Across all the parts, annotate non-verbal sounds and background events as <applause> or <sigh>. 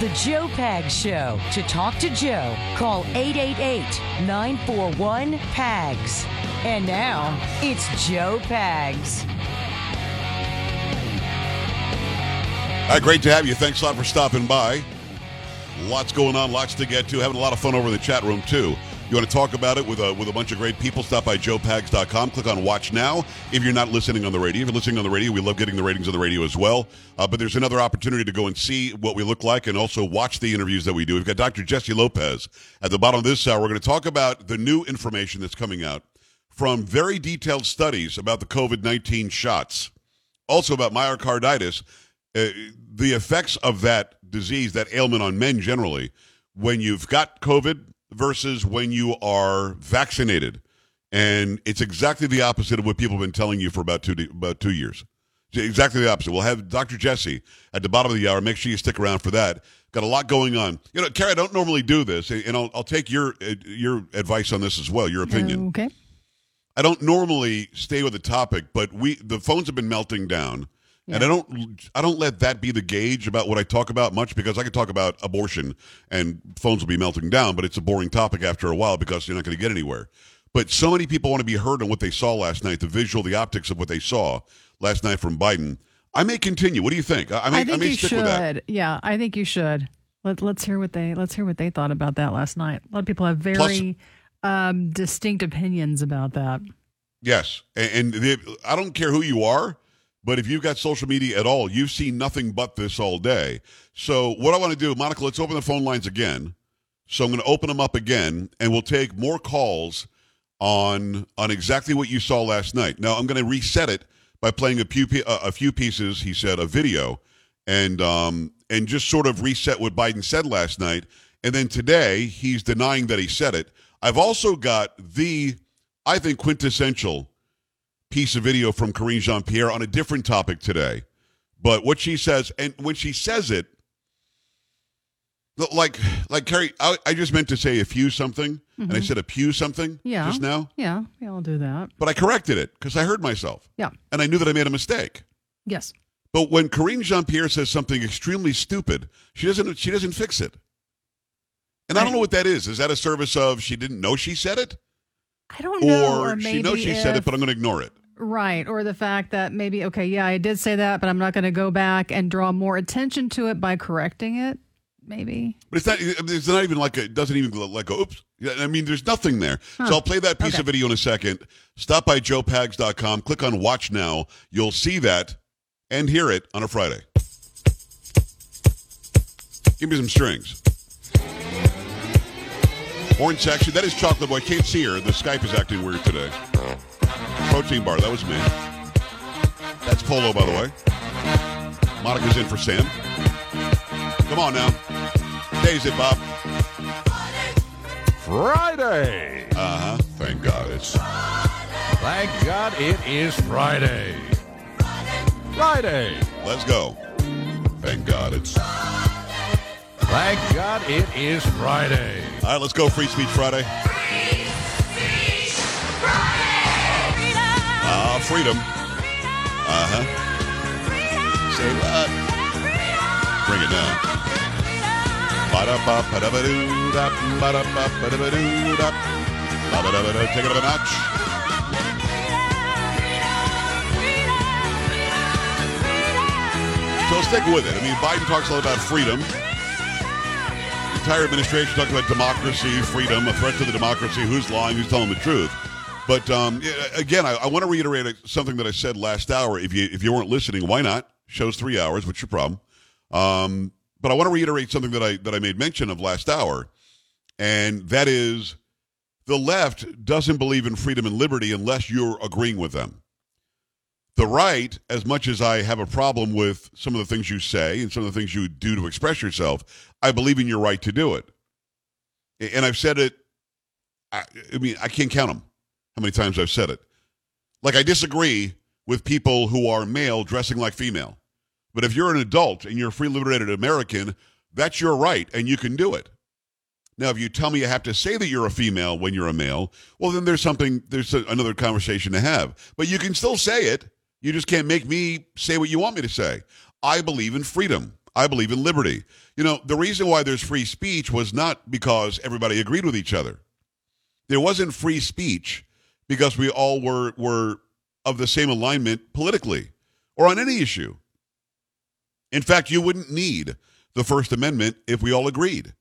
the Joe Pag Show. To talk to Joe, call 888 941 PAGS. And now, it's Joe Pags. All right, great to have you. Thanks a lot for stopping by. Lots going on, lots to get to. Having a lot of fun over in the chat room, too. You want to talk about it with a, with a bunch of great people? Stop by joepags.com. Click on Watch Now if you're not listening on the radio. If you're listening on the radio, we love getting the ratings on the radio as well. Uh, but there's another opportunity to go and see what we look like and also watch the interviews that we do. We've got Dr. Jesse Lopez at the bottom of this hour. We're going to talk about the new information that's coming out from very detailed studies about the COVID 19 shots, also about myocarditis, uh, the effects of that disease, that ailment on men generally, when you've got COVID versus when you are vaccinated. And it's exactly the opposite of what people have been telling you for about two, about two years. Exactly the opposite. We'll have Dr. Jesse at the bottom of the hour. Make sure you stick around for that. Got a lot going on. You know, Carrie, I don't normally do this, and I'll, I'll take your uh, your advice on this as well, your opinion. Okay. I don't normally stay with the topic, but we the phones have been melting down, and I don't I don't let that be the gauge about what I talk about much because I could talk about abortion and phones will be melting down, but it's a boring topic after a while because you're not going to get anywhere. But so many people want to be heard on what they saw last night, the visual, the optics of what they saw last night from Biden. I may continue. What do you think? I may, I think may you stick should. with that. Yeah, I think you should. Let, let's hear what they let's hear what they thought about that last night. A lot of people have very um, distinct opinions about that. Yes, and, and the, I don't care who you are, but if you've got social media at all, you've seen nothing but this all day. So what I want to do, Monica, let's open the phone lines again. So I'm going to open them up again, and we'll take more calls on on exactly what you saw last night. Now I'm going to reset it by playing a few a few pieces. He said a video, and um and just sort of reset what Biden said last night. And then today he's denying that he said it. I've also got the I think quintessential piece of video from Karine Jean Pierre on a different topic today. But what she says, and when she says it, like like Carrie, I, I just meant to say a few something, and I said a pew something Mm-hmm. Yeah. just now, Yeah, yeah, I'll do that. but I corrected it because I heard myself, Yeah. and I knew that I made a mistake. Yes. But when Karine Jean Pierre says something extremely stupid, she doesn't she doesn't fix it. And I don't know what that is. Is that a service of she didn't know she said it, I don't know. or, Or, she knows maybe she said it, but I'm going to ignore it? Right. Or the fact that maybe, okay, yeah, I did say that, but I'm not going to go back and draw more attention to it by correcting it. Maybe. But it's not. It's not even like a, it doesn't even like go, oops. I mean, there's nothing there. So I'll play that piece Okay. of video in a second. Stop by joepags.com. Click on Watch Now. You'll see that and hear it on a Friday. Give me some strings. Horn section. That is Chocolate Boy. Can't see her. The Skype is acting weird today. Protein bar. That was me. That's Polo, by the way. Monica's in for Sam. Come on now. Days it, Bob. Friday. Uh huh. Thank God. It's Thank God it is Friday. Friday. let's go. Thank God. It's Thank God it is Friday. Right. Let's go. Free Speech Friday. Ah, freedom. Uh huh. Say what? Bring it down. Take it up a notch. So stick with it. I mean, Biden talks a lot about freedom. Entire administration talks about democracy, freedom, a threat to the democracy. Who's lying? Who's telling the truth? But um, again, I, I want to reiterate something that I said last hour. If you if you weren't listening, why not? Show's three hours. What's your problem? Um, but I want to reiterate something that I that I made mention of last hour, and that is the left doesn't believe in freedom and liberty unless you're agreeing with them. The right, as much as I have a problem with some of the things you say and some of the things you do to express yourself, I believe in your right to do it. And I've said it, I, I mean, I can't count them how many times I've said it. Like, I disagree with people who are male dressing like female. But if you're an adult and you're a free liberated American, that's your right and you can do it. Now, if you tell me you have to say that you're a female when you're a male, well, then there's something, there's a, another conversation to have. But you can still say it. You just can't make me say what you want me to say. I believe in freedom. I believe in liberty. You know, the reason why there's free speech was not because everybody agreed with each other. There wasn't free speech because we all were were of the same alignment politically or on any issue. In fact, you wouldn't need the First Amendment if we all agreed.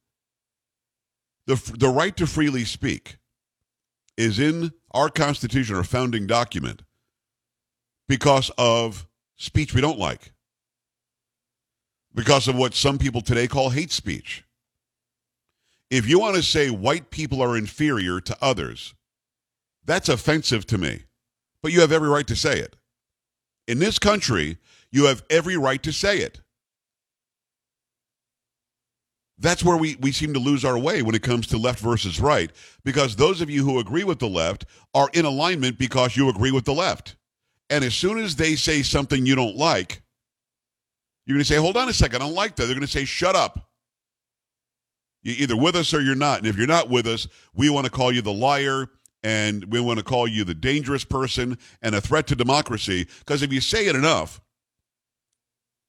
The, the right to freely speak is in our Constitution, our founding document, because of speech we don't like, because of what some people today call hate speech. If you want to say white people are inferior to others, that's offensive to me, but you have every right to say it. In this country, you have every right to say it. That's where we, we seem to lose our way when it comes to left versus right, because those of you who agree with the left are in alignment because you agree with the left. And as soon as they say something you don't like, you're going to say, hold on a second, I don't like that. They're going to say, shut up. You're either with us or you're not. And if you're not with us, we want to call you the liar and we want to call you the dangerous person and a threat to democracy. Because if you say it enough,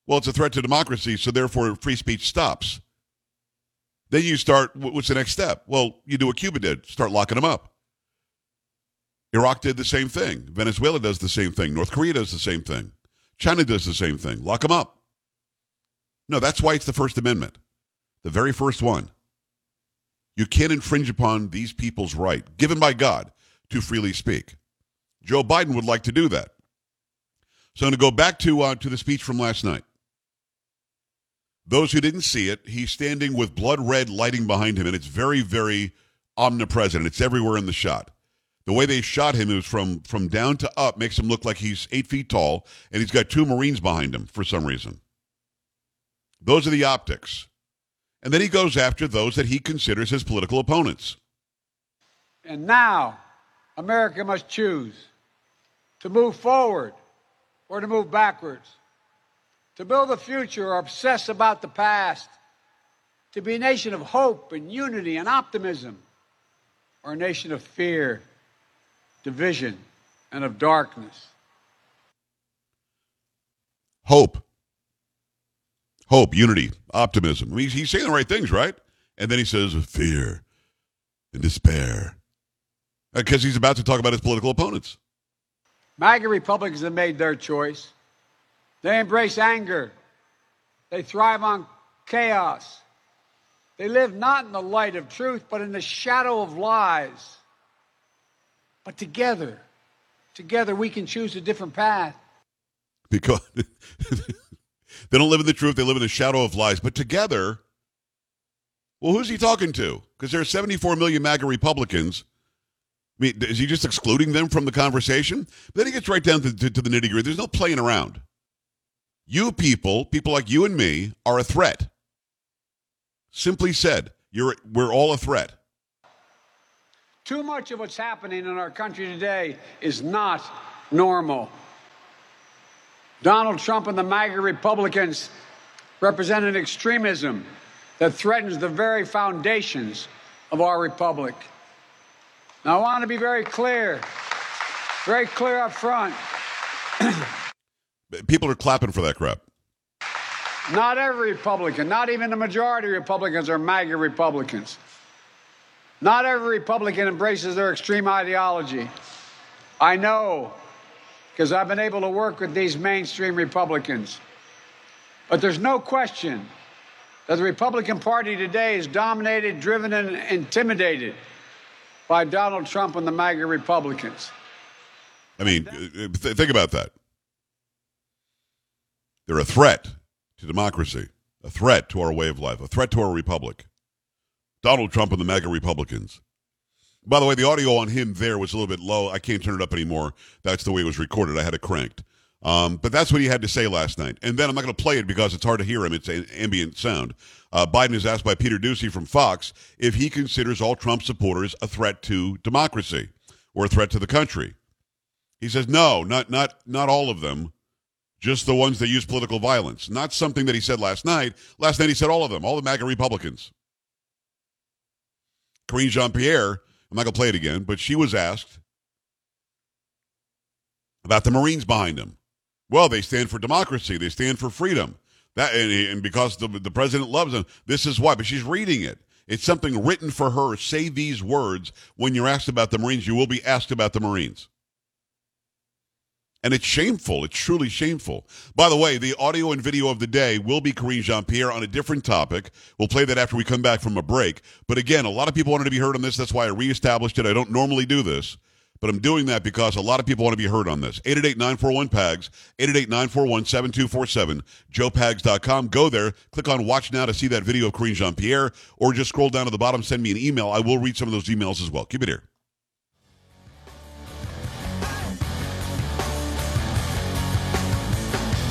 well, it's a threat to democracy, so therefore free speech stops. Then you start, what's the next step? Well, you do what Cuba did start locking them up. Iraq did the same thing. Venezuela does the same thing. North Korea does the same thing. China does the same thing. Lock them up. No, that's why it's the First Amendment, the very first one. You can't infringe upon these people's right, given by God, to freely speak. Joe Biden would like to do that. So I'm going to go back to, uh, to the speech from last night. Those who didn't see it, he's standing with blood red lighting behind him, and it's very, very omnipresent. It's everywhere in the shot. The way they shot him is from from down to up, makes him look like he's eight feet tall, and he's got two Marines behind him for some reason. Those are the optics. And then he goes after those that he considers his political opponents. And now, America must choose to move forward or to move backwards, to build a future or obsess about the past, to be a nation of hope and unity and optimism, or a nation of fear, division, and of darkness. Hope. Hope, unity, optimism. I mean, he's saying the right things, right? And then he says fear and despair. Uh, because he's about to talk about his political opponents. MAGA Republicans have made their choice. They embrace anger. They thrive on chaos. They live not in the light of truth, but in the shadow of lies. But together, together we can choose a different path. <laughs> Because they don't live in the truth, they live in the shadow of lies. But together, well, who's he talking to? Because there are 74 million MAGA Republicans. I mean, is he just excluding them from the conversation? But then he gets right down to, to, to the nitty gritty. There's no playing around. You people, people like you and me, are a threat. Simply said, you're, we're all a threat. Too much of what's happening in our country today is not normal. Donald Trump and the MAGA Republicans represent an extremism that threatens the very foundations of our republic. Now, I want to be very clear, very clear up front. <clears throat> People are clapping for that crap. Not every Republican, not even the majority of Republicans are MAGA Republicans. Not every Republican embraces their extreme ideology. I know because I've been able to work with these mainstream Republicans. But there's no question that the Republican Party today is dominated, driven, and intimidated by Donald Trump and the MAGA Republicans. I mean, th- think about that. They're a threat to democracy, a threat to our way of life, a threat to our republic. Donald Trump and the MAGA Republicans. By the way, the audio on him there was a little bit low. I can't turn it up anymore. That's the way it was recorded. I had it cranked. Um, but that's what he had to say last night. And then I'm not going to play it because it's hard to hear him. It's an ambient sound. Uh, Biden is asked by Peter Doocy from Fox if he considers all Trump supporters a threat to democracy or a threat to the country. He says no, not not not all of them, just the ones that use political violence. Not something that he said last night. Last night he said all of them, all the MAGA Republicans. Karine Jean Pierre, I'm not going to play it again, but she was asked about the Marines behind him. Well, they stand for democracy. They stand for freedom. That and, and because the, the president loves them, this is why. But she's reading it. It's something written for her. Say these words when you're asked about the Marines. You will be asked about the Marines. And it's shameful. It's truly shameful. By the way, the audio and video of the day will be Karine Jean Pierre on a different topic. We'll play that after we come back from a break. But again, a lot of people wanted to be heard on this. That's why I reestablished it. I don't normally do this, but I'm doing that because a lot of people want to be heard on this. 888 941 PAGS, 888 941 7247, joepags.com. Go there, click on Watch Now to see that video of Karine Jean Pierre, or just scroll down to the bottom, send me an email. I will read some of those emails as well. Keep it here.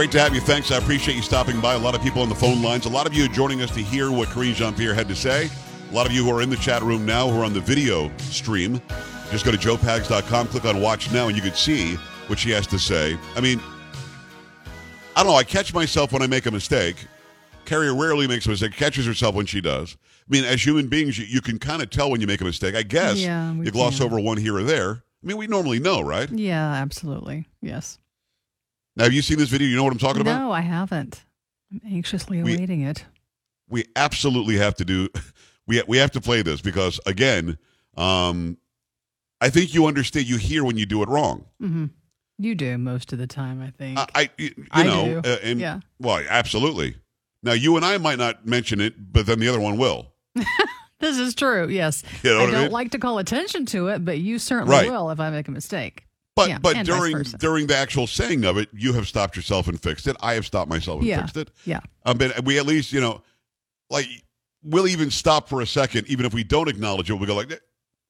Great to have you. Thanks. I appreciate you stopping by. A lot of people on the phone lines. A lot of you joining us to hear what Karine Jean Pierre had to say. A lot of you who are in the chat room now who are on the video stream. Just go to joepags.com, click on watch now, and you can see what she has to say. I mean, I don't know. I catch myself when I make a mistake. Carrie rarely makes a mistake, catches herself when she does. I mean, as human beings, you, you can kind of tell when you make a mistake. I guess Yeah, you gloss can. over one here or there. I mean, we normally know, right? Yeah, absolutely. Yes. Now, have you seen this video? You know what I'm talking about? No, I haven't. I'm anxiously We- awaiting it. we absolutely have to do <laughs> we we have to play this because again um i think you understand you hear when you do it wrong hmm You do most of the time, I think. i, I you I know do. uh, and Yeah. well absolutely now you and i might not mention it but then the other one will <laughs> this is true. Yes. You know I don't mean? like to call attention to it, but you certainly Right. will if I make a mistake. But Yeah, but during during the actual saying of it you have stopped yourself and fixed it i have stopped myself and Yeah. fixed it Yeah. um, but we at least you know like we'll even stop for a second even if we don't acknowledge it we go like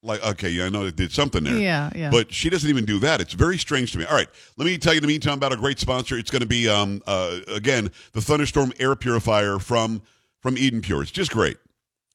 like okay yeah i know it did something there Yeah. Yeah. But she doesn't even do that. It's very strange to me. All right, let me tell you in the meantime about a great sponsor. It's going to be um uh again the Thunderstorm air purifier from from Eden Pure. It's just great.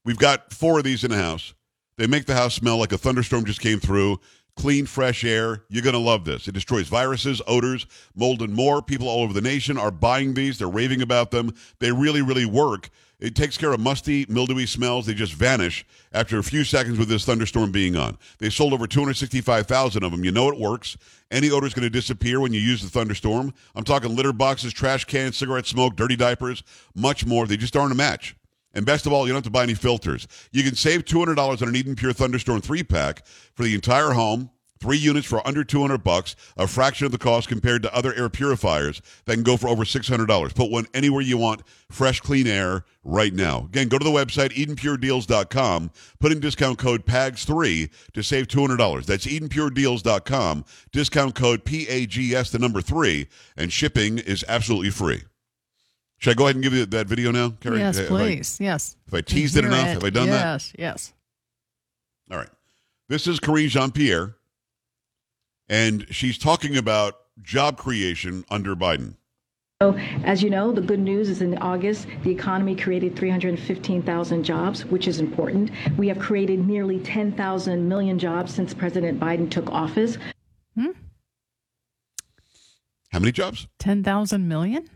We've got four of these in the house. They make the house smell like a thunderstorm just came through. Clean, fresh air. You're going to love this. It destroys viruses, odors, mold, and more. People all over the nation are buying these. They're raving about them. They really, really work. It takes care of musty, mildewy smells. They just vanish after a few seconds with this thunderstorm being on. They sold over 265,000 of them. You know it works. Any odor is going to disappear when you use the thunderstorm. I'm talking litter boxes, trash cans, cigarette smoke, dirty diapers, much more. They just aren't a match. And best of all, you don't have to buy any filters. You can save $200 on an Eden Pure Thunderstorm 3-pack for the entire home. Three units for under 200 bucks, a fraction of the cost compared to other air purifiers that can go for over $600. Put one anywhere you want, fresh, clean air right now. Again, go to the website, EdenPureDeals.com, put in discount code PAGS3 to save $200. That's EdenPureDeals.com, discount code PAGS, the number three, and shipping is absolutely free. Should I go ahead and give you that video now, Carrie? yes, Have I- please. yes. Have I teased it Hear enough? Have I done that? yes, Yes. All right. This is Karine Jean Pierre, and she's talking about job creation under Biden. So, as you know, the good news is in August, the economy created 315,000 jobs, which is important. We have created nearly 10,000 million jobs since President Biden took office. Hmm? How many jobs? 10,000 million?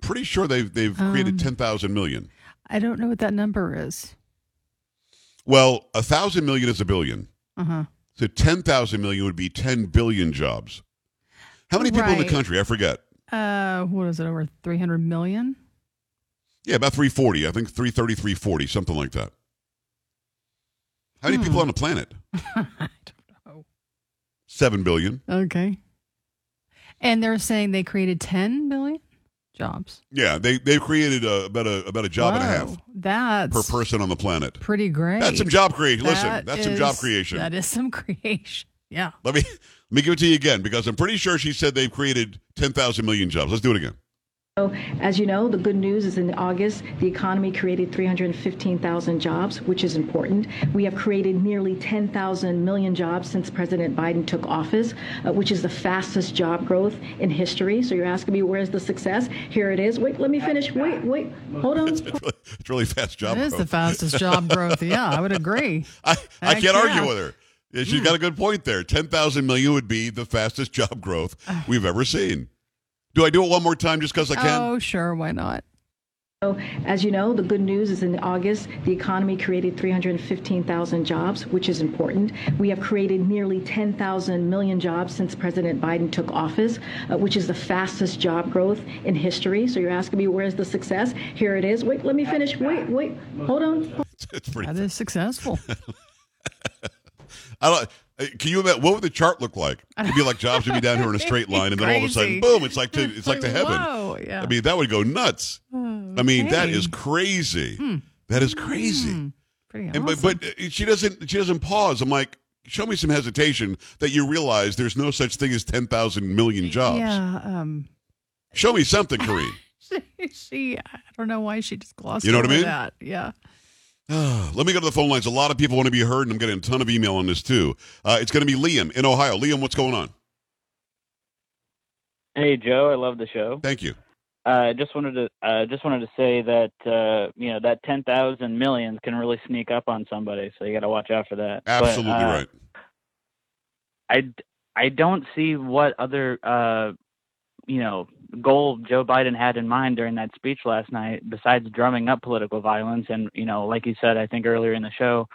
Pretty sure they've they've created Um, 10,000 million. I don't know what that number is. Well, a thousand million is a billion. Uh huh. So 10,000 million would be 10 billion jobs. How many people in the country? I forget. Uh, what is it? Over 300 million? Yeah, about 340. I think 330, 340, something like that. How many Hmm. people on the planet? <laughs> I don't know. 7 billion. Okay. And they're saying they created 10 billion jobs. Yeah, they they've created uh, about a about a job and a half Whoa, That's per person on the planet. pretty great. That's some job creation. Listen, That that's some job creation. That is some <laughs> creation. Yeah. Let me <laughs> let me give it to you again because I'm pretty sure she said they've created 10,000 million jobs. Let's do it again. So, as you know, the good news is in August, the economy created 315,000 jobs, which is important. We have created nearly 10,000 million jobs since President Biden took office, uh, which is the fastest job growth in history. So you're asking me, where's the success? Here it is. Wait, let me finish. Wait, wait, hold on. <laughs> It's really, it's really fast job That is growth. the fastest job <laughs> growth. Yeah, I would agree. I, I can't yeah. argue with her. Yeah, She's got a good point there. 10,000 million would be the fastest job growth we've ever seen. Do I do it one more time just because I can? Oh, sure. Why not? So, as you know, the good news is in August, the economy created 315,000 jobs, which is important. We have created nearly 10,000 million jobs since President Biden took office, uh, which is the fastest job growth in history. So you're asking me, where's the success? Here it is. Wait, let me finish. Wait, wait, hold on. <laughs> It's. That is successful. <laughs> I don't. Uh, Can you imagine what would the chart look like? It'd be like jobs would be down here in a <laughs> straight line, and then all of a sudden, boom! It's like to it's like to heaven. Whoa, yeah. I mean, that would go nuts. I mean, that Okay. Hmm. is crazy. That is crazy. Pretty And awesome. but but uh, she doesn't she doesn't pause. I'm like, show me some hesitation that you realize there's no such thing as ten thousand million jobs. yeah, um, Show me something, <laughs> Kareem. she, I don't know why she just glossed You know what I over mean? that. Yeah. <sighs> Let me go to the phone lines. A lot of people want to be heard, and I'm getting a ton of email on this too. Uh, it's going to be Liam in Ohio. Liam, what's going on? Hey Joe, I love the show. Thank you. I uh, just wanted to uh, just wanted to say that uh, you know that ten thousand millions can really sneak up on somebody, so you got to watch out for that. But, Absolutely uh, right. I I don't see what other uh, you know goal Joe Biden had in mind during that speech last night, besides drumming up political violence and you know, like you said, I think earlier in the show,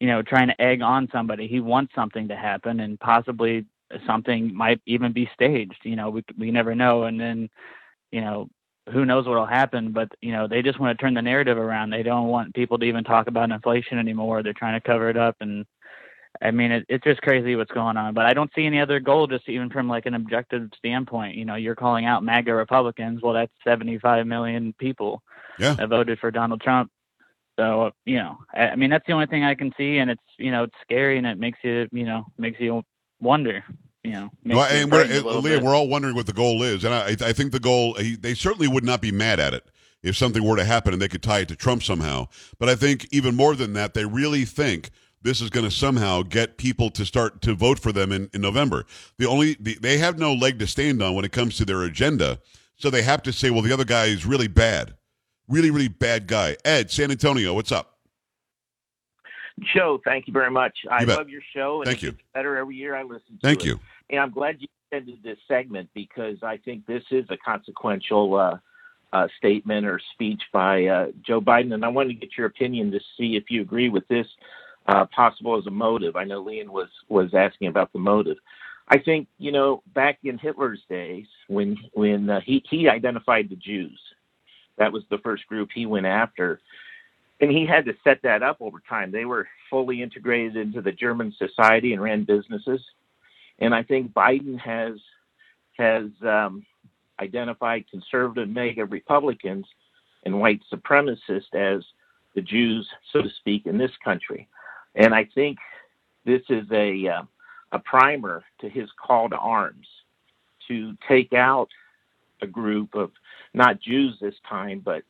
you know, trying to egg on somebody. He wants something to happen, and possibly something might even be staged. You know, we we never know, and then you know. Who knows what'll happen? But you know, they just want to turn the narrative around. They don't want people to even talk about inflation anymore. They're trying to cover it up, and I mean, it, it's just crazy what's going on. But I don't see any other goal, just even from like an objective standpoint. You know, you're calling out MAGA Republicans. Well, that's 75 million people Yeah. that voted for Donald Trump. So you know, I, I mean, that's the only thing I can see, and it's you know, it's scary, and it makes you you know, makes you wonder. You know, Well, and we're, frightened a and, little Liam, bit. we're all wondering what the goal is, and I, I think the goal they certainly would not be mad at it if something were to happen and they could tie it to Trump somehow. But I think even more than that, they really think this is going to somehow get people to start to vote for them in, in November. The only the, they have no leg to stand on when it comes to their agenda, so they have to say, well, the other guy is really bad, really really bad guy. Ed, San Antonio, what's up? Joe, thank you very much. I bet. love your show, and Thank it you. gets better every year I listen to Thank it. you. And I'm glad you ended this segment because I think this is a consequential uh, uh, statement or speech by uh, Joe Biden, and I wanted to get your opinion to see if you agree with this uh, possible as a motive. I know Leon was was asking about the motive. I think you know back in Hitler's days when when uh, he he identified the Jews, that was the first group he went after and he had to set that up over time. They were fully integrated into the German society and ran businesses. And I think Biden has has um, identified conservative MAGA Republicans and white supremacists as the Jews, so to speak, in this country. And I think this is a uh, a primer to his call to arms to take out a group of not Jews this time, but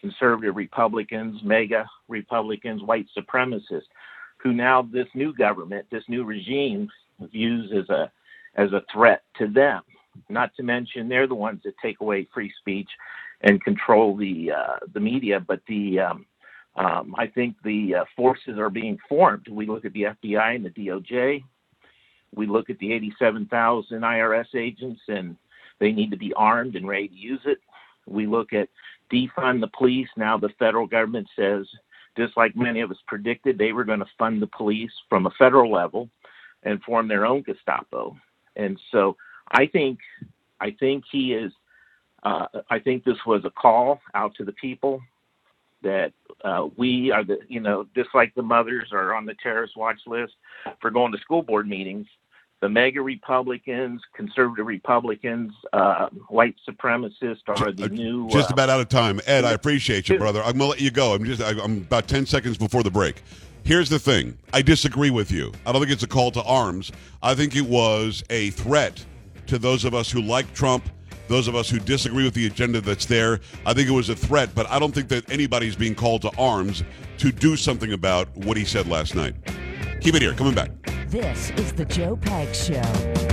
conservative Republicans, MAGA Republicans, white supremacists, who now this new government, this new regime views as a as a threat to them. Not to mention they're the ones that take away free speech and control the uh, the media. But the um, um, I think the uh, forces are being formed. We look at the FBI and the DOJ. We look at the 87,000 IRS agents, and they need to be armed and ready to use it. We look at defund the police. Now the federal government says, just like many of us predicted, they were going to fund the police from a federal level and form their own Gestapo. And so I think, I think he is. Uh, I think this was a call out to the people that uh, we are the, you know, just like the mothers are on the terrorist watch list for going to school board meetings. the MAGA Republicans, conservative Republicans, uh, white supremacists are the new. Just uh, about out of time, Ed. I appreciate you, brother. I'm gonna let you go. I'm just I'm about ten seconds before the break. Here's the thing. I disagree with you. I don't think it's a call to arms. I think it was a threat to those of us who like Trump, those of us who disagree with the agenda that's there. I think it was a threat, but I don't think that anybody's being called to arms to do something about what he said last night. Keep it here. Coming back. This is the Joe Pags Show.